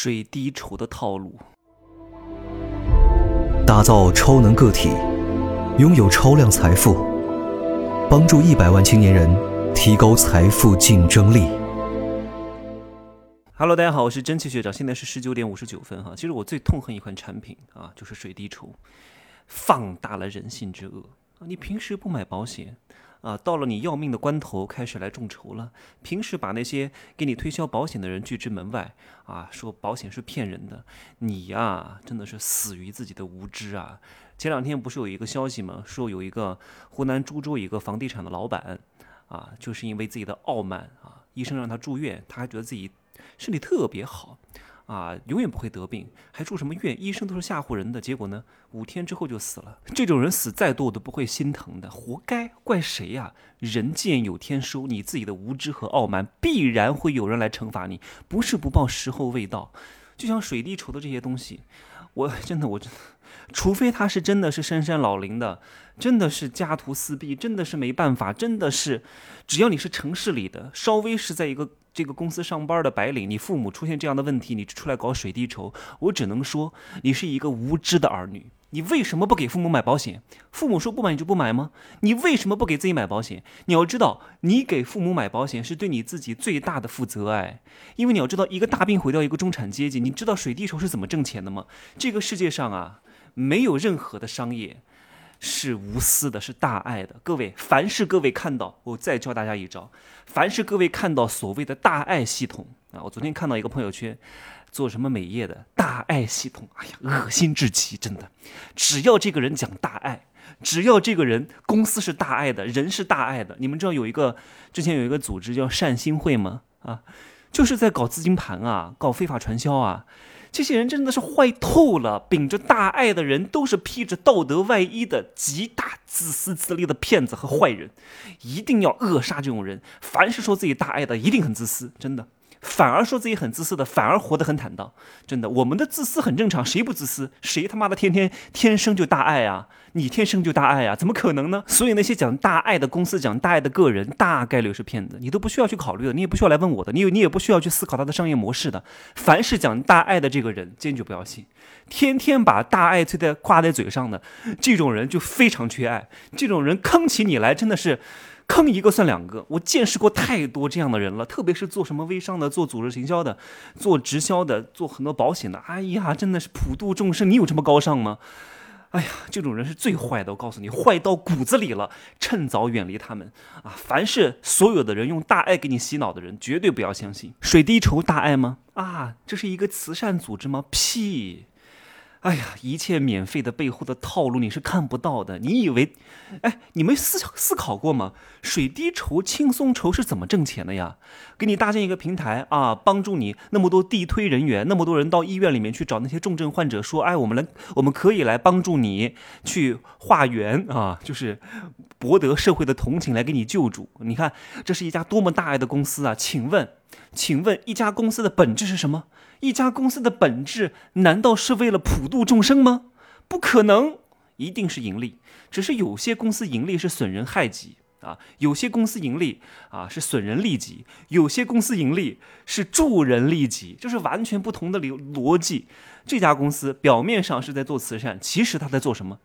水滴筹的套路，打造超能个体，拥有超量财富，帮助一百万青年人提高财富竞争力。Hello，大家好，我是蒸汽学长，现在是十九点五十九分哈。其实我最痛恨一款产品啊，就是水滴筹，放大了人性之恶啊。你平时不买保险啊，到了你要命的关头开始来众筹了。平时把那些给你推销保险的人拒之门外啊，说保险是骗人的，你呀真的是死于自己的无知啊。前两天不是有一个消息吗？说有一个湖南株洲一个房地产的老板啊，就是因为自己的傲慢啊，医生让他住院，他还觉得自己。身体特别好，啊，永远不会得病，还住什么院？医生都是吓唬人的。结果呢，五天之后就死了。这种人死再多我都不会心疼的，活该。怪谁呀？人贱有天收，你自己的无知和傲慢，必然会有人来惩罚你。不是不报，时候未到。就像水滴筹的这些东西，我真的，我真的，除非他是真的是深山老林的，真的是家徒四壁，真的是没办法，真的是，只要你是城市里的，稍微是在一个。这个公司上班的白领，你父母出现这样的问题，你出来搞水滴筹，我只能说你是一个无知的儿女。你为什么不给父母买保险？父母说不买你就不买吗？你为什么不给自己买保险？你要知道，你给父母买保险是对你自己最大的负责哎，因为你要知道，一个大病毁掉一个中产阶级。你知道水滴筹是怎么挣钱的吗？这个世界上啊，没有任何的商业。是无私的，是大爱的。各位，凡是各位看到，我再教大家一招：凡是各位看到所谓的大爱系统啊，我昨天看到一个朋友圈，做什么美业的大爱系统，哎呀，恶心至极，真的。只要这个人讲大爱，只要这个人公司是大爱的，人是大爱的，你们知道有一个之前有一个组织叫善心会吗？啊，就是在搞资金盘啊，搞非法传销啊。这些人真的是坏透了，秉着大爱的人都是披着道德外衣的极大自私自利的骗子和坏人，一定要扼杀这种人。凡是说自己大爱的，一定很自私，真的。反而说自己很自私的，反而活得很坦荡。真的，我们的自私很正常，谁不自私？谁他妈的天天天生就大爱啊？你天生就大爱啊？怎么可能呢？所以那些讲大爱的公司，讲大爱的个人，大概率是骗子。你都不需要去考虑的，你也不需要来问我的，你你也不需要去思考他的商业模式的。凡是讲大爱的这个人，坚决不要信。天天把大爱吹在挂在嘴上的这种人，就非常缺爱。这种人坑起你来，真的是。坑一个算两个，我见识过太多这样的人了，特别是做什么微商的、做组织行销的、做直销的、做很多保险的，哎呀，真的是普度众生，你有这么高尚吗？哎呀，这种人是最坏的，我告诉你，坏到骨子里了，趁早远离他们啊！凡是所有的人用大爱给你洗脑的人，绝对不要相信。水滴筹大爱吗？啊，这是一个慈善组织吗？屁！哎呀，一切免费的背后的套路你是看不到的。你以为，哎，你们思思考过吗？水滴筹、轻松筹是怎么挣钱的呀？给你搭建一个平台啊，帮助你那么多地推人员，那么多人到医院里面去找那些重症患者，说，哎，我们来，我们可以来帮助你去化缘啊，就是博得社会的同情，来给你救助。你看，这是一家多么大爱的公司啊！请问，请问，一家公司的本质是什么？一家公司的本质难道是为了普度众生吗？不可能，一定是盈利。只是有些公司盈利是损人害己啊，有些公司盈利啊是损人利己，有些公司盈利是助人利己，就是完全不同的理逻辑。这家公司表面上是在做慈善，其实他在做什么？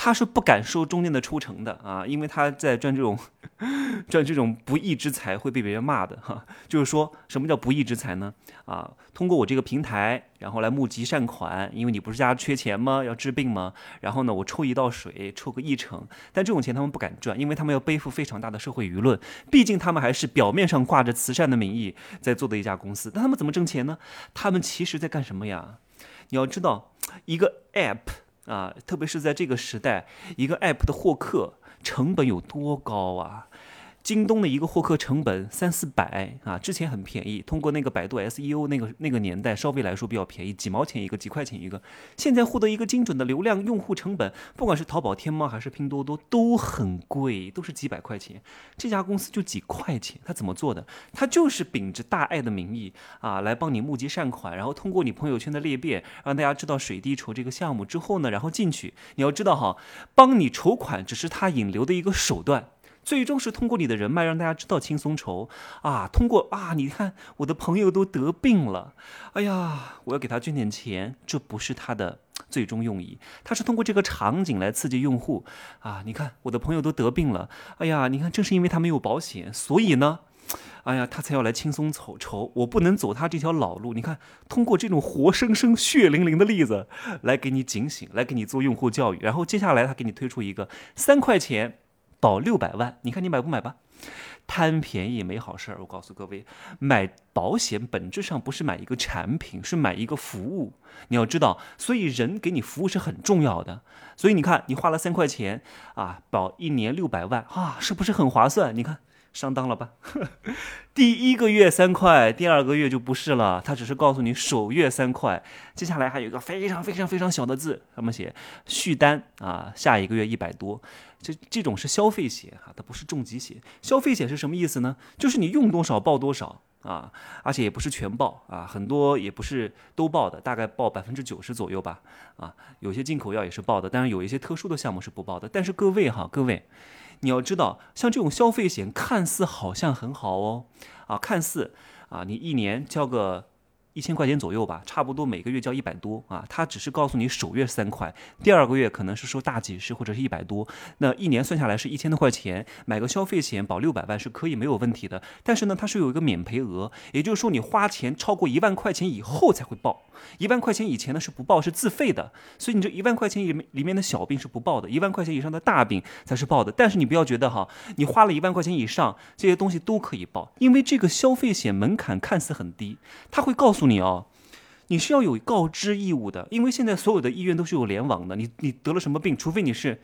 他是不敢收中间的抽成的啊，因为他在赚这种 赚这种不义之财会被别人骂的哈。就是说什么叫不义之财呢？啊，通过我这个平台，然后来募集善款，因为你不是家缺钱吗？要治病吗？然后呢，我抽一道水，抽个一成，但这种钱他们不敢赚，因为他们要背负非常大的社会舆论。毕竟他们还是表面上挂着慈善的名义在做的一家公司。那他们怎么挣钱呢？他们其实在干什么呀？你要知道，一个 app。啊，特别是在这个时代，一个 app 的获客成本有多高啊？京东的一个获客成本三四百啊，之前很便宜，通过那个百度 SEO 那个那个年代稍微来说比较便宜，几毛钱一个，几块钱一个。现在获得一个精准的流量用户成本，不管是淘宝、天猫还是拼多多都很贵，都是几百块钱。这家公司就几块钱，他怎么做的？他就是秉着大爱的名义啊，来帮你募集善款，然后通过你朋友圈的裂变，让大家知道水滴筹这个项目之后呢，然后进去。你要知道哈，帮你筹款只是他引流的一个手段。最终是通过你的人脉让大家知道轻松筹啊，通过啊，你看我的朋友都得病了，哎呀，我要给他捐点钱，这不是他的最终用意，他是通过这个场景来刺激用户啊，你看我的朋友都得病了，哎呀，你看正是因为他没有保险，所以呢。哎呀，他才要来轻松筹筹，我不能走他这条老路。你看，通过这种活生生、血淋淋的例子来给你警醒，来给你做用户教育。然后接下来他给你推出一个三块钱保六百万，你看你买不买吧？贪便宜没好事儿。我告诉各位，买保险本质上不是买一个产品，是买一个服务。你要知道，所以人给你服务是很重要的。所以你看，你花了三块钱啊，保一年六百万啊，是不是很划算？你看。上当了吧？第一个月三块，第二个月就不是了。他只是告诉你首月三块，接下来还有一个非常非常非常小的字，上面写续单啊，下一个月一百多。这这种是消费险哈，它不是重疾险。消费险是什么意思呢？就是你用多少报多少啊，而且也不是全报啊，很多也不是都报的，大概报百分之九十左右吧。啊，有些进口药也是报的，但是有一些特殊的项目是不报的。但是各位哈，各位。你要知道，像这种消费险，看似好像很好哦，啊，看似啊，你一年交个。一千块钱左右吧，差不多每个月交一百多啊。他只是告诉你首月三块，第二个月可能是收大几十或者是一百多，那一年算下来是一千多块钱，买个消费险保六百万是可以没有问题的。但是呢，它是有一个免赔额，也就是说你花钱超过一万块钱以后才会报，一万块钱以前呢是不报，是自费的。所以你这一万块钱里面里面的小病是不报的，一万块钱以上的大病才是报的。但是你不要觉得哈，你花了一万块钱以上这些东西都可以报，因为这个消费险门槛看似很低，他会告诉。你哦，你是要有告知义务的，因为现在所有的医院都是有联网的。你你得了什么病，除非你是。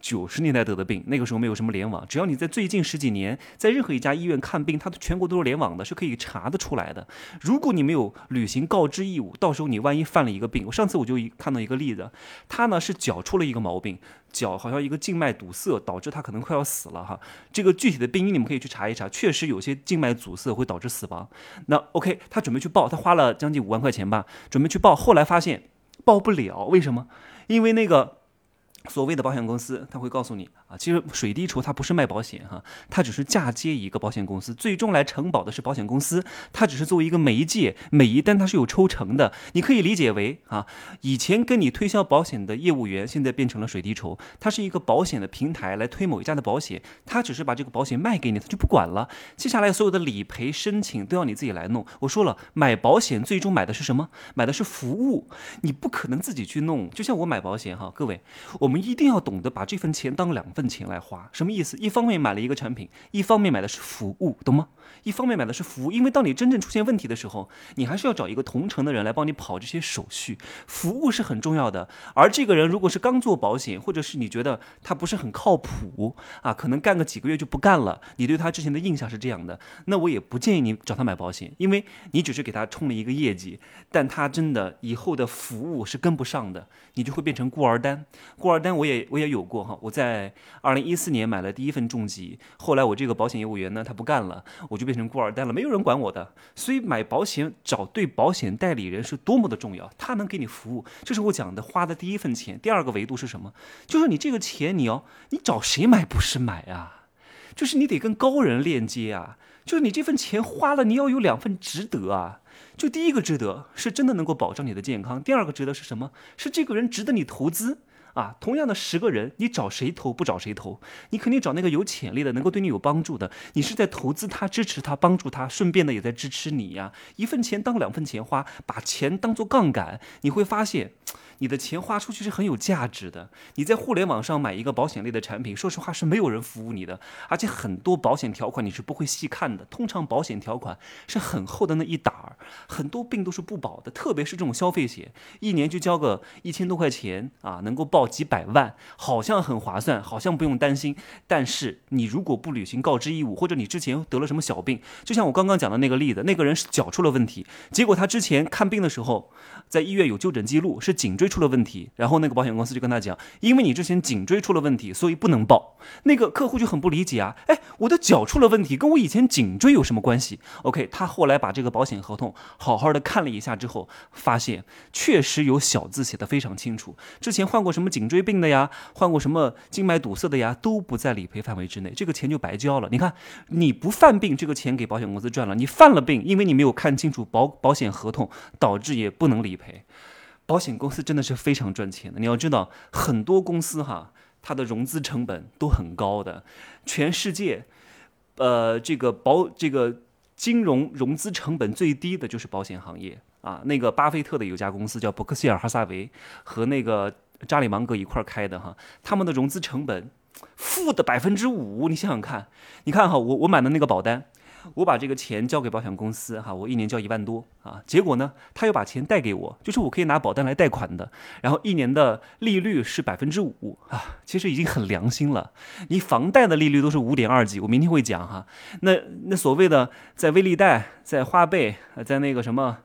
九十年代得的病，那个时候没有什么联网，只要你在最近十几年在任何一家医院看病，它全国都是联网的，是可以查得出来的。如果你没有履行告知义务，到时候你万一犯了一个病，我上次我就看到一个例子，他呢是脚出了一个毛病，脚好像一个静脉堵塞，导致他可能快要死了哈。这个具体的病因你们可以去查一查，确实有些静脉阻塞会导致死亡。那 OK，他准备去报，他花了将近五万块钱吧，准备去报，后来发现报不了，为什么？因为那个。所谓的保险公司，他会告诉你啊，其实水滴筹它不是卖保险哈，它只是嫁接一个保险公司，最终来承保的是保险公司，它只是作为一个媒介，每一单它是有抽成的，你可以理解为啊，以前跟你推销保险的业务员，现在变成了水滴筹，它是一个保险的平台来推某一家的保险，它只是把这个保险卖给你，它就不管了，接下来所有的理赔申请都要你自己来弄。我说了，买保险最终买的是什么？买的是服务，你不可能自己去弄，就像我买保险哈，各位，我们一定要懂得把这份钱当两份钱来花，什么意思？一方面买了一个产品，一方面买的是服务，懂吗？一方面买的是服务，因为当你真正出现问题的时候，你还是要找一个同城的人来帮你跑这些手续，服务是很重要的。而这个人如果是刚做保险，或者是你觉得他不是很靠谱啊，可能干个几个月就不干了，你对他之前的印象是这样的，那我也不建议你找他买保险，因为你只是给他冲了一个业绩，但他真的以后的服务是跟不上的，你就会变成孤儿单，孤儿。但我也我也有过哈，我在二零一四年买了第一份重疾，后来我这个保险业务员呢，他不干了，我就变成孤儿单了，没有人管我的。所以买保险找对保险代理人是多么的重要，他能给你服务，这是我讲的花的第一份钱。第二个维度是什么？就是你这个钱你要你找谁买不是买啊，就是你得跟高人链接啊，就是你这份钱花了，你要有两份值得啊。就第一个值得是真的能够保障你的健康，第二个值得是什么？是这个人值得你投资。啊，同样的十个人，你找谁投不找谁投？你肯定找那个有潜力的，能够对你有帮助的。你是在投资他，支持他，帮助他，顺便的也在支持你呀。一份钱当两份钱花，把钱当做杠杆，你会发现。你的钱花出去是很有价值的。你在互联网上买一个保险类的产品，说实话是没有人服务你的，而且很多保险条款你是不会细看的。通常保险条款是很厚的那一沓儿，很多病都是不保的，特别是这种消费险，一年就交个一千多块钱啊，能够报几百万，好像很划算，好像不用担心。但是你如果不履行告知义务，或者你之前得了什么小病，就像我刚刚讲的那个例子，那个人是脚出了问题，结果他之前看病的时候在医院有就诊记录，是颈椎出了问题，然后那个保险公司就跟他讲，因为你之前颈椎出了问题，所以不能报。那个客户就很不理解啊，哎，我的脚出了问题，跟我以前颈椎有什么关系？OK，他后来把这个保险合同好好的看了一下之后，发现确实有小字写的非常清楚，之前患过什么颈椎病的呀，患过什么静脉堵塞的呀，都不在理赔范围之内，这个钱就白交了。你看，你不犯病，这个钱给保险公司赚了；你犯了病，因为你没有看清楚保保险合同，导致也不能理赔。保险公司真的是非常赚钱的。你要知道，很多公司哈，它的融资成本都很高的。全世界，呃，这个保这个金融融资成本最低的就是保险行业啊。那个巴菲特的有家公司叫伯克希尔哈撒韦，和那个查理芒格一块儿开的哈，他们的融资成本负的百分之五。你想想看，你看哈，我我买的那个保单。我把这个钱交给保险公司，哈，我一年交一万多啊，结果呢，他又把钱贷给我，就是我可以拿保单来贷款的，然后一年的利率是百分之五啊，其实已经很良心了。你房贷的利率都是五点二几，我明天会讲哈。那那所谓的在微利贷、在花呗、在那个什么。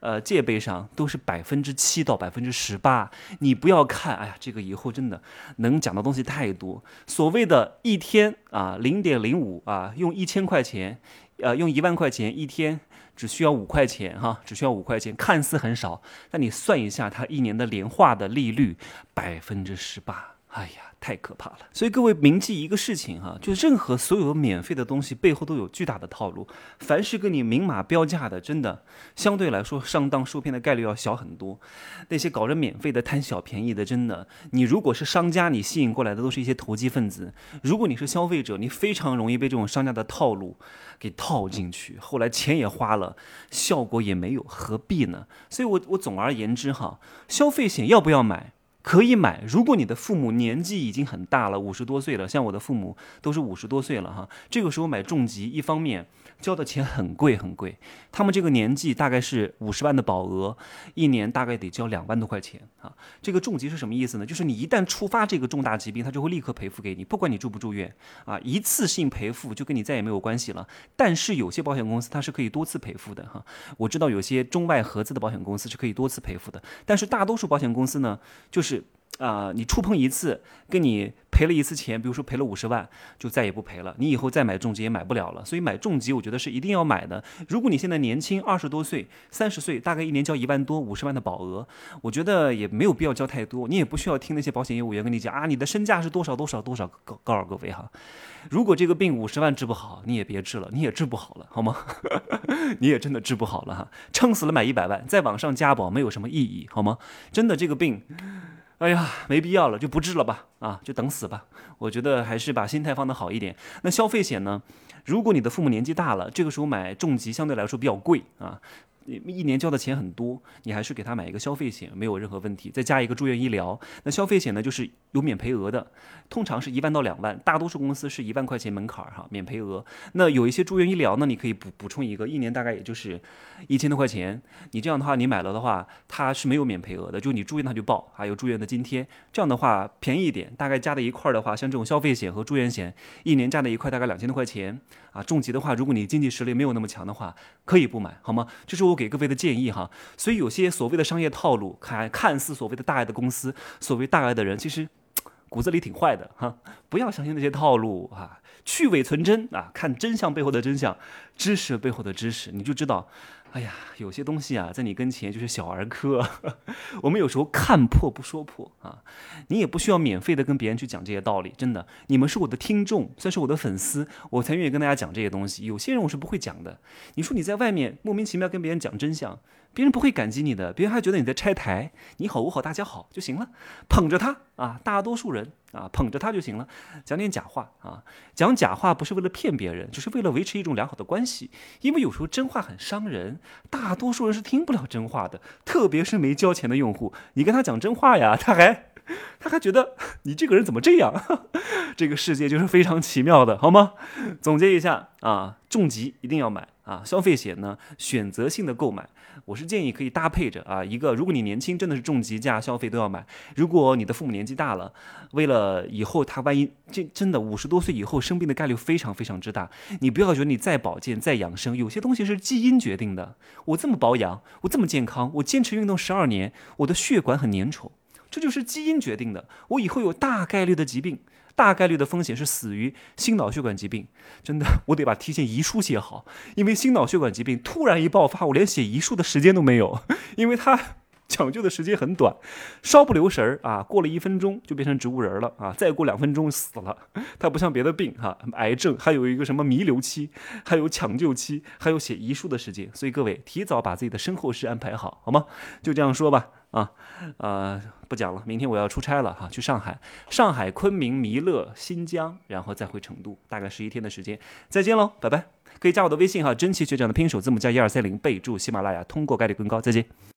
呃，借呗上都是百分之七到百分之十八，你不要看，哎呀，这个以后真的能讲的东西太多。所谓的一天啊，零点零五啊，用一千块钱，呃，用一万块钱一天只需要五块钱哈，只需要五块钱，看似很少，但你算一下，它一年的年化的利率百分之十八，哎呀。太可怕了，所以各位铭记一个事情哈，就任何所有免费的东西背后都有巨大的套路。凡是跟你明码标价的，真的相对来说上当受骗的概率要小很多。那些搞着免费的贪小便宜的，真的，你如果是商家，你吸引过来的都是一些投机分子；如果你是消费者，你非常容易被这种商家的套路给套进去，后来钱也花了，效果也没有，何必呢？所以我我总而言之哈，消费险要不要买？可以买，如果你的父母年纪已经很大了，五十多岁了，像我的父母都是五十多岁了哈，这个时候买重疾，一方面。交的钱很贵很贵，他们这个年纪大概是五十万的保额，一年大概得交两万多块钱啊。这个重疾是什么意思呢？就是你一旦触发这个重大疾病，他就会立刻赔付给你，不管你住不住院啊，一次性赔付就跟你再也没有关系了。但是有些保险公司它是可以多次赔付的哈，我知道有些中外合资的保险公司是可以多次赔付的，但是大多数保险公司呢，就是。啊，你触碰一次，跟你赔了一次钱，比如说赔了五十万，就再也不赔了。你以后再买重疾也买不了了。所以买重疾，我觉得是一定要买的。如果你现在年轻，二十多岁、三十岁，大概一年交一万多、五十万的保额，我觉得也没有必要交太多。你也不需要听那些保险业务员跟你讲啊，你的身价是多少多少多少告告诉各位哈。如果这个病五十万治不好，你也别治了，你也治不好了，好吗？你也真的治不好了哈。撑死了买一百万，再往上加保没有什么意义，好吗？真的这个病。哎呀，没必要了，就不治了吧，啊，就等死吧。我觉得还是把心态放得好一点。那消费险呢？如果你的父母年纪大了，这个时候买重疾相对来说比较贵啊。一年交的钱很多，你还是给他买一个消费险，没有任何问题。再加一个住院医疗，那消费险呢就是有免赔额的，通常是一万到两万，大多数公司是一万块钱门槛儿哈，免赔额。那有一些住院医疗呢，你可以补补充一个，一年大概也就是一千多块钱。你这样的话，你买了的话，它是没有免赔额的，就你住院它就报，还有住院的津贴。这样的话便宜一点，大概加在一块儿的话，像这种消费险和住院险，一年加在一块大概两千多块钱啊。重疾的话，如果你经济实力没有那么强的话，可以不买，好吗？这是我。给各位的建议哈，所以有些所谓的商业套路，看看似所谓的大爱的公司，所谓大爱的人，其实骨子里挺坏的哈。不要相信那些套路啊，去伪存真啊，看真相背后的真相，知识背后的知识，你就知道。哎呀，有些东西啊，在你跟前就是小儿科。我们有时候看破不说破啊，你也不需要免费的跟别人去讲这些道理。真的，你们是我的听众，算是我的粉丝，我才愿意跟大家讲这些东西。有些人我是不会讲的。你说你在外面莫名其妙跟别人讲真相。别人不会感激你的，别人还觉得你在拆台。你好，我好，大家好就行了，捧着他啊，大多数人啊，捧着他就行了。讲点假话啊，讲假话不是为了骗别人，就是为了维持一种良好的关系。因为有时候真话很伤人，大多数人是听不了真话的，特别是没交钱的用户。你跟他讲真话呀，他还他还觉得你这个人怎么这样？这个世界就是非常奇妙的，好吗？总结一下啊，重疾一定要买。啊，消费险呢，选择性的购买，我是建议可以搭配着啊，一个如果你年轻，真的是重疾加消费都要买；如果你的父母年纪大了，为了以后他万一这真的五十多岁以后生病的概率非常非常之大，你不要觉得你再保健再养生，有些东西是基因决定的。我这么保养，我这么健康，我坚持运动十二年，我的血管很粘稠，这就是基因决定的。我以后有大概率的疾病。大概率的风险是死于心脑血管疾病，真的，我得把提前遗书写好，因为心脑血管疾病突然一爆发，我连写遗书的时间都没有，因为它抢救的时间很短，稍不留神儿啊，过了一分钟就变成植物人了啊，再过两分钟死了。它不像别的病哈，癌症还有一个什么弥留期，还有抢救期，还有写遗书的时间，所以各位提早把自己的身后事安排好，好吗？就这样说吧。啊，呃，不讲了。明天我要出差了哈，去上海、上海、昆明、弥勒、新疆，然后再回成都，大概十一天的时间。再见喽，拜拜。可以加我的微信哈，真奇学长的拼手字母加一二三零，备注喜马拉雅，通过概率更高。再见。